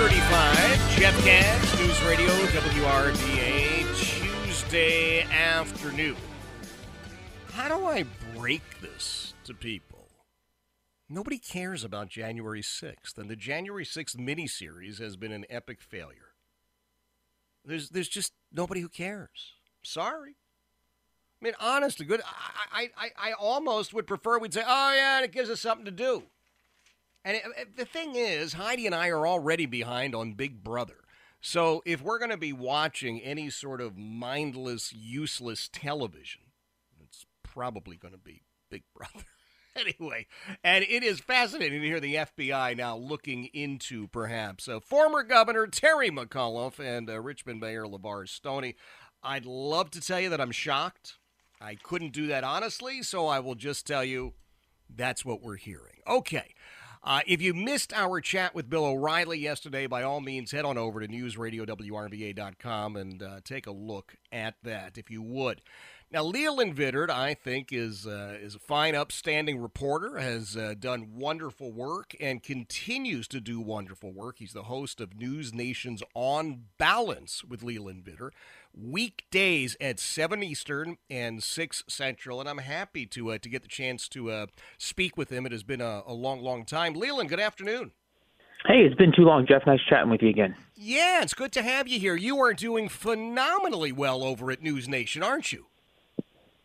Three thirty-five. Jeff Katz, News Radio WRVA, Tuesday afternoon. How do I break this to people? Nobody cares about January 6th, and the January 6th miniseries has been an epic failure. There's, there's just nobody who cares. Sorry. I mean, honest to good, I, I, I, I almost would prefer we'd say, oh, yeah, it gives us something to do. And it, it- the thing is, Heidi and I are already behind on Big Brother. So if we're going to be watching any sort of mindless, useless television, it's probably going to be Big Brother. anyway, and it is fascinating to hear the FBI now looking into perhaps uh, former Governor Terry McAuliffe and uh, Richmond Mayor LeVar Stoney. I'd love to tell you that I'm shocked. I couldn't do that honestly, so I will just tell you that's what we're hearing. Okay. Uh, if you missed our chat with Bill O'Reilly yesterday, by all means, head on over to newsradiowrva.com and uh, take a look at that, if you would. Now, Leland Vittert, I think, is uh, is a fine, upstanding reporter. Has uh, done wonderful work and continues to do wonderful work. He's the host of News Nation's On Balance with Leland Vittert, weekdays at seven Eastern and six Central. And I'm happy to uh, to get the chance to uh, speak with him. It has been a, a long, long time. Leland, good afternoon. Hey, it's been too long, Jeff. Nice chatting with you again. Yeah, it's good to have you here. You are doing phenomenally well over at News Nation, aren't you?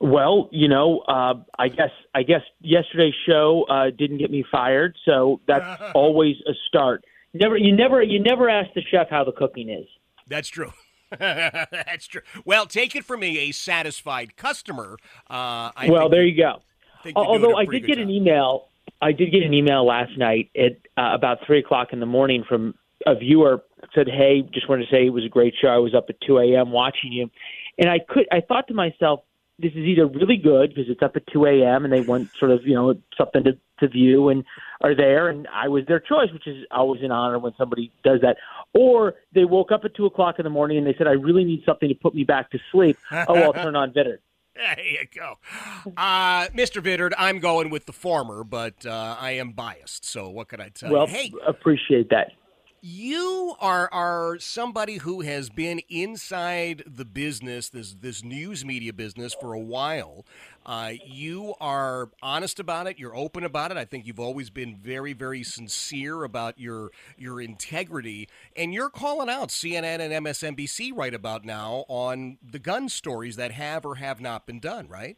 Well, you know, uh, I guess I guess yesterday's show uh, didn't get me fired, so that's always a start. Never, you never, you never ask the chef how the cooking is. That's true. That's true. Well, take it from me, a satisfied customer. Uh, I well, there you go. Although I did get an email, I did get an email last night at uh, about three o'clock in the morning from a viewer said, "Hey, just wanted to say it was a great show. I was up at two a.m. watching you," and I could, I thought to myself, this is either really good because it's up at 2 a.m. and they want sort of, you know, something to, to view and are there. And I was their choice, which is always an honor when somebody does that. Or they woke up at 2 o'clock in the morning and they said, I really need something to put me back to sleep. oh, I'll turn on Vittert. There you go. Uh, Mr. Vittert, I'm going with the former, but uh, I am biased. So what can I tell Well, you? Hey, appreciate that. You are are somebody who has been inside the business, this this news media business for a while. Uh, you are honest about it. You're open about it. I think you've always been very, very sincere about your your integrity, and you're calling out CNN and MSNBC right about now on the gun stories that have or have not been done. Right?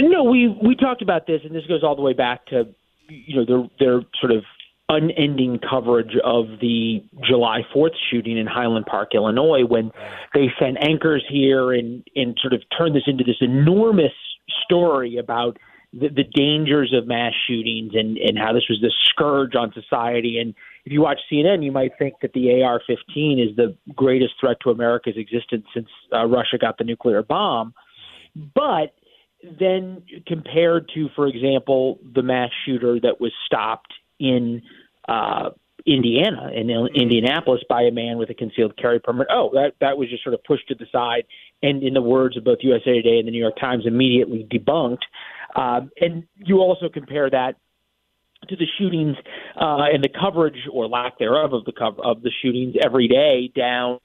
No, we we talked about this, and this goes all the way back to you know their their sort of unending coverage of the July Fourth shooting in Highland Park, Illinois, when they sent anchors here and and sort of turned this into this enormous story about the, the dangers of mass shootings and and how this was this scourge on society. And if you watch CNN, you might think that the AR-15 is the greatest threat to America's existence since uh, Russia got the nuclear bomb, but then compared to, for example, the mass shooter that was stopped in uh, Indiana, in Indianapolis, by a man with a concealed carry permit. Oh, that that was just sort of pushed to the side, and in the words of both USA Today and the New York Times, immediately debunked. Um, and you also compare that to the shootings uh, and the coverage or lack thereof of the cover of the shootings every day down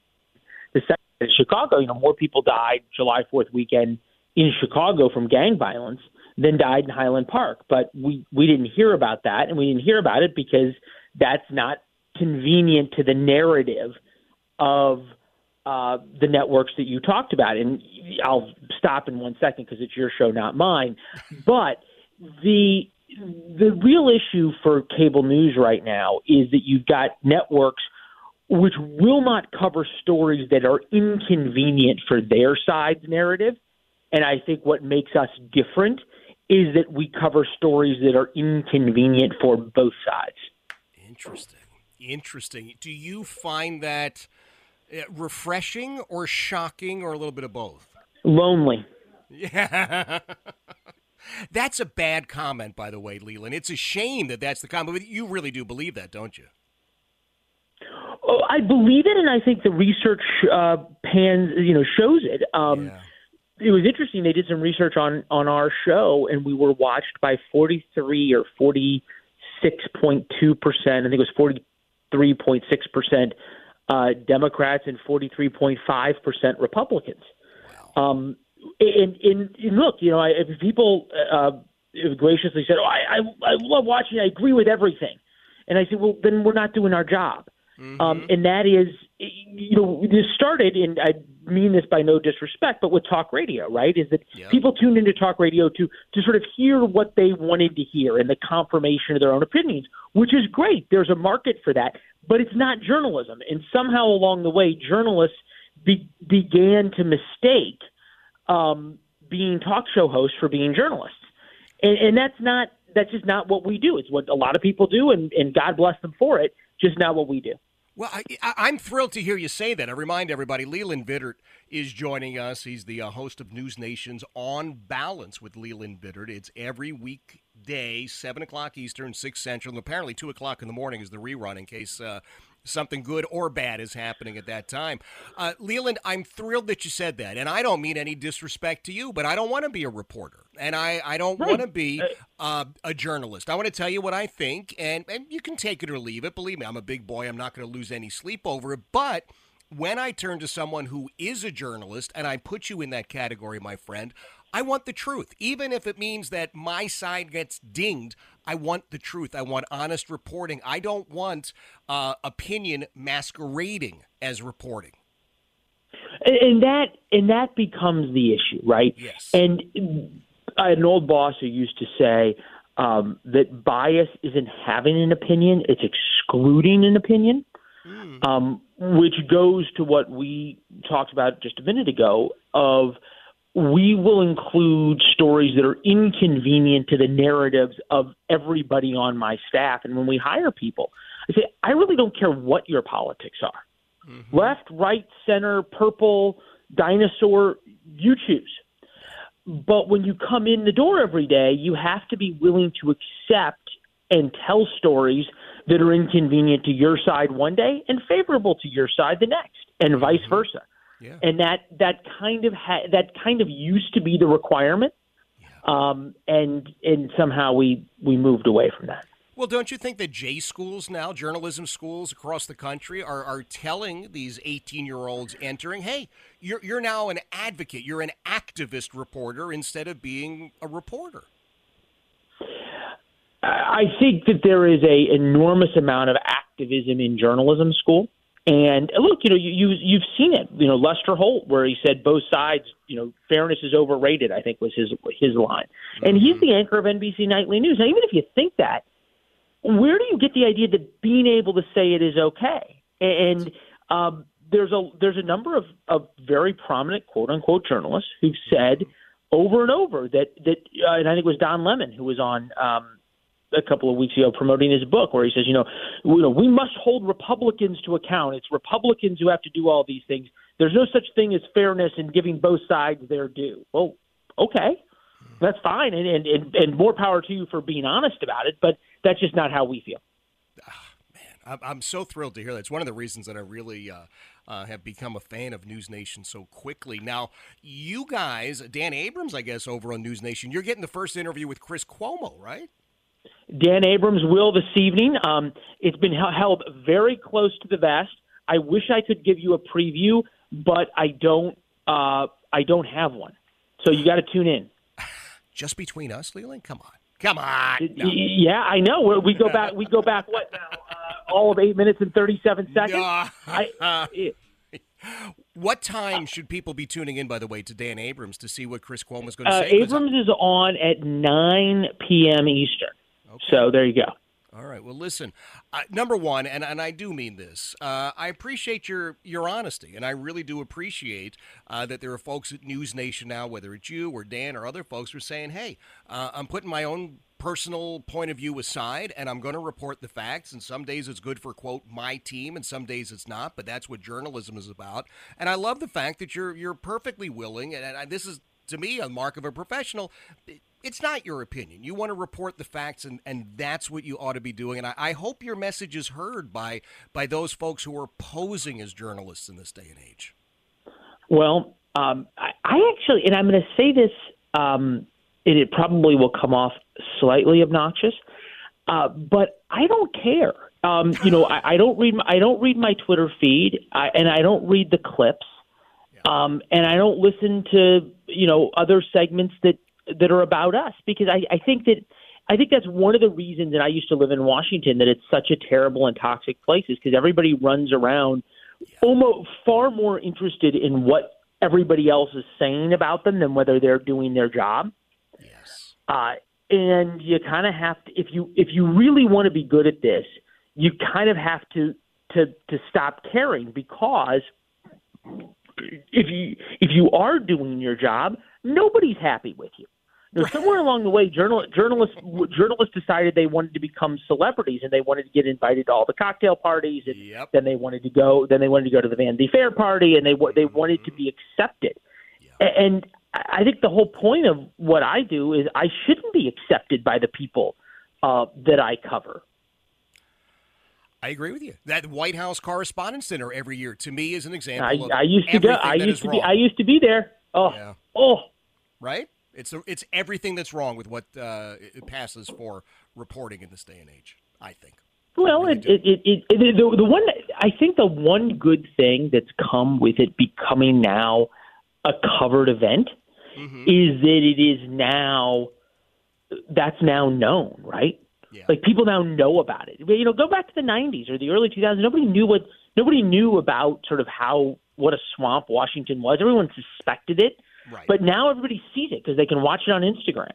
the second in Chicago. You know, more people died July Fourth weekend in Chicago from gang violence then died in Highland Park. But we we didn't hear about that, and we didn't hear about it because that's not convenient to the narrative of uh, the networks that you talked about. And I'll stop in one second because it's your show, not mine. But the the real issue for cable news right now is that you've got networks which will not cover stories that are inconvenient for their side's narrative. And I think what makes us different is that we cover stories that are inconvenient for both sides. Interesting. Interesting. Do you find that uh, refreshing or shocking or a little bit of both? Lonely. Yeah. that's a bad comment, by the way, Leland. It's a shame that that's the comment, but you really do believe that, don't you? Oh, I believe it, and I think the research uh, pans, you know, shows it. Um, yeah it was interesting. They did some research on on our show, and we were watched by 43 or 46.2 percent. I think it was 43.6 percent uh, Democrats and 43.5 percent Republicans. Um, and, and, and look, you know, I, if people uh, graciously said, "Oh, I, I I love watching. I agree with everything," and I said, "Well, then we're not doing our job." Mm-hmm. Um, and that is, you know, this started, and I mean this by no disrespect, but with talk radio, right? Is that yep. people tuned into talk radio to to sort of hear what they wanted to hear and the confirmation of their own opinions, which is great. There's a market for that, but it's not journalism. And somehow along the way, journalists be, began to mistake um, being talk show hosts for being journalists, and, and that's not that's just not what we do. It's what a lot of people do, and, and God bless them for it. Just not what we do. Well, I, am thrilled to hear you say that. I remind everybody, Leland Vittert is joining us. He's the uh, host of News Nation's On Balance with Leland Vittert. It's every weekday, 7 o'clock Eastern, 6 Central, and apparently 2 o'clock in the morning is the rerun in case uh, something good or bad is happening at that time. Uh, Leland, I'm thrilled that you said that. And I don't mean any disrespect to you, but I don't want to be a reporter. And I, I don't right. want to be uh, a journalist. I want to tell you what I think, and, and you can take it or leave it. Believe me, I'm a big boy. I'm not going to lose any sleep over it. But when I turn to someone who is a journalist, and I put you in that category, my friend, I want the truth. Even if it means that my side gets dinged, I want the truth. I want honest reporting. I don't want uh, opinion masquerading as reporting. And that and that becomes the issue, right? Yes. And I had an old boss who used to say um, that bias isn't having an opinion; it's excluding an opinion. Mm. Um, which goes to what we talked about just a minute ago of we will include stories that are inconvenient to the narratives of everybody on my staff. And when we hire people, I say, I really don't care what your politics are mm-hmm. left, right, center, purple, dinosaur, you choose. But when you come in the door every day, you have to be willing to accept and tell stories that are inconvenient to your side one day and favorable to your side the next, and vice mm-hmm. versa. Yeah. And that that kind of ha- that kind of used to be the requirement, yeah. um, and and somehow we we moved away from that. Well, don't you think that J schools now, journalism schools across the country, are, are telling these 18 year olds entering, hey, you're, you're now an advocate, you're an activist reporter instead of being a reporter? I think that there is a enormous amount of activism in journalism school. And look, you know, you, you you've seen it. You know, Lester Holt, where he said both sides. You know, fairness is overrated. I think was his his line. And he's mm-hmm. the anchor of NBC Nightly News. Now, even if you think that, where do you get the idea that being able to say it is okay? And um, there's a there's a number of, of very prominent quote unquote journalists who've said over and over that that uh, and I think it was Don Lemon who was on um, a couple of weeks ago promoting his book where he says, you know, you know, we must hold Republicans to account. It's Republicans who have to do all these things. There's no such thing as fairness in giving both sides their due. Well, okay, that's fine, and and and, and more power to you for being honest about it. But that's just not how we feel. man, I'm so thrilled to hear that. It's one of the reasons that I really. Uh, uh, have become a fan of News Nation so quickly. Now, you guys, Dan Abrams, I guess, over on News Nation, you're getting the first interview with Chris Cuomo, right? Dan Abrams will this evening. Um, it's been held very close to the vest. I wish I could give you a preview, but I don't. Uh, I don't have one. So you got to tune in. Just between us, Leland? Come on. Come on. No. Yeah, I know. We're- We go back. We go back. What now? Uh, all of eight minutes and thirty-seven seconds. Nah. I, it- What time should people be tuning in, by the way, to Dan Abrams to see what Chris Cuomo is going to uh, say? Abrams is on at nine p.m. Eastern. So there you go. All right. Well, listen. Uh, number one, and, and I do mean this. Uh, I appreciate your your honesty, and I really do appreciate uh, that there are folks at News Nation now, whether it's you or Dan or other folks, who are saying, "Hey, uh, I'm putting my own personal point of view aside, and I'm going to report the facts. And some days it's good for quote my team, and some days it's not. But that's what journalism is about. And I love the fact that you're you're perfectly willing, and, and I, this is to me a mark of a professional it's not your opinion. You want to report the facts, and, and that's what you ought to be doing. And I, I hope your message is heard by by those folks who are posing as journalists in this day and age. Well, um, I, I actually, and I'm going to say this, um, and it probably will come off slightly obnoxious, uh, but I don't care. Um, you know, I, I don't read. My, I don't read my Twitter feed, and I don't read the clips, um, and I don't listen to you know other segments that that are about us because I, I think that I think that's one of the reasons that I used to live in Washington that it's such a terrible and toxic place is because everybody runs around almost far more interested in what everybody else is saying about them than whether they're doing their job. Yes. Uh, and you kind of have to if you if you really want to be good at this, you kind of have to to to stop caring because if you if you are doing your job, nobody's happy with you. Now, somewhere along the way, journal, journalists journalists decided they wanted to become celebrities and they wanted to get invited to all the cocktail parties, and Yep. then they wanted to go. Then they wanted to go to the Vanity Fair party, and they they wanted to be accepted. A- And I think the whole point of what I do is I shouldn't be accepted by the people uh, that I cover. I agree with you. That White House Correspondents Dinner every year to me is an example. I, of I used to go. I used to be. wrong. I used to be there. Oh, Yeah. oh. right? It's it's everything that's wrong with what uh, it passes for reporting in this day and age. I think. Well, really it, it, it, it, it the, the one I think the one good thing that's come with it becoming now a covered event Mm-hmm. is that it is now that's now known, right? Yeah. Like people now know about it. You know, go back to the '90s or the early 2000s. Nobody knew what nobody knew about sort of how what a swamp Washington was. Everyone suspected it, Right. but now everybody sees it because they can watch it on Instagram.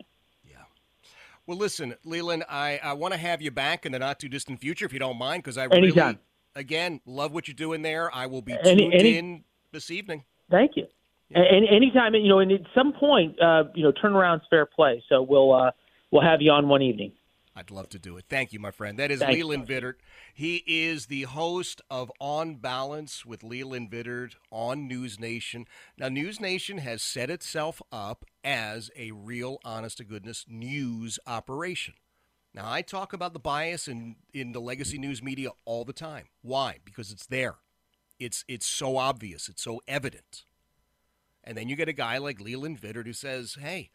Yeah. Well, listen, Leland, I, I want to have you back in the not too distant future if you don't mind, because I really, Anytime. again, love what you're doing there. I will be Any- tuned any- in this evening. Thank you. And anytime, you know, and at some point, uh, you know, turnaround's fair play. So we'll uh, we'll have you on one evening. I'd love to do it. Thank you, my friend. That is Thanks. Leland Vittert. He is the host of On Balance with Leland Vittert on News Nation. Now, News Nation has set itself up as a real, honest to goodness news operation. Now, I talk about the bias in, in the legacy news media all the time. Why? Because it's there. It's it's so obvious. It's so evident. And then you get a guy like Leland Vittert who says, "Hey,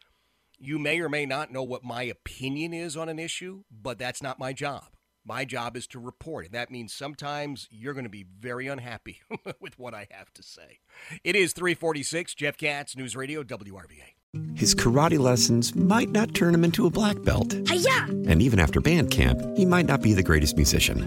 you may or may not know what my opinion is on an issue, but that's not my job. My job is to report. And that means sometimes you're going to be very unhappy with what I have to say. It is 346, Jeff Katz, News Radio, WRVA. His karate lessons might not turn him into a black belt. And even after band camp, he might not be the greatest musician.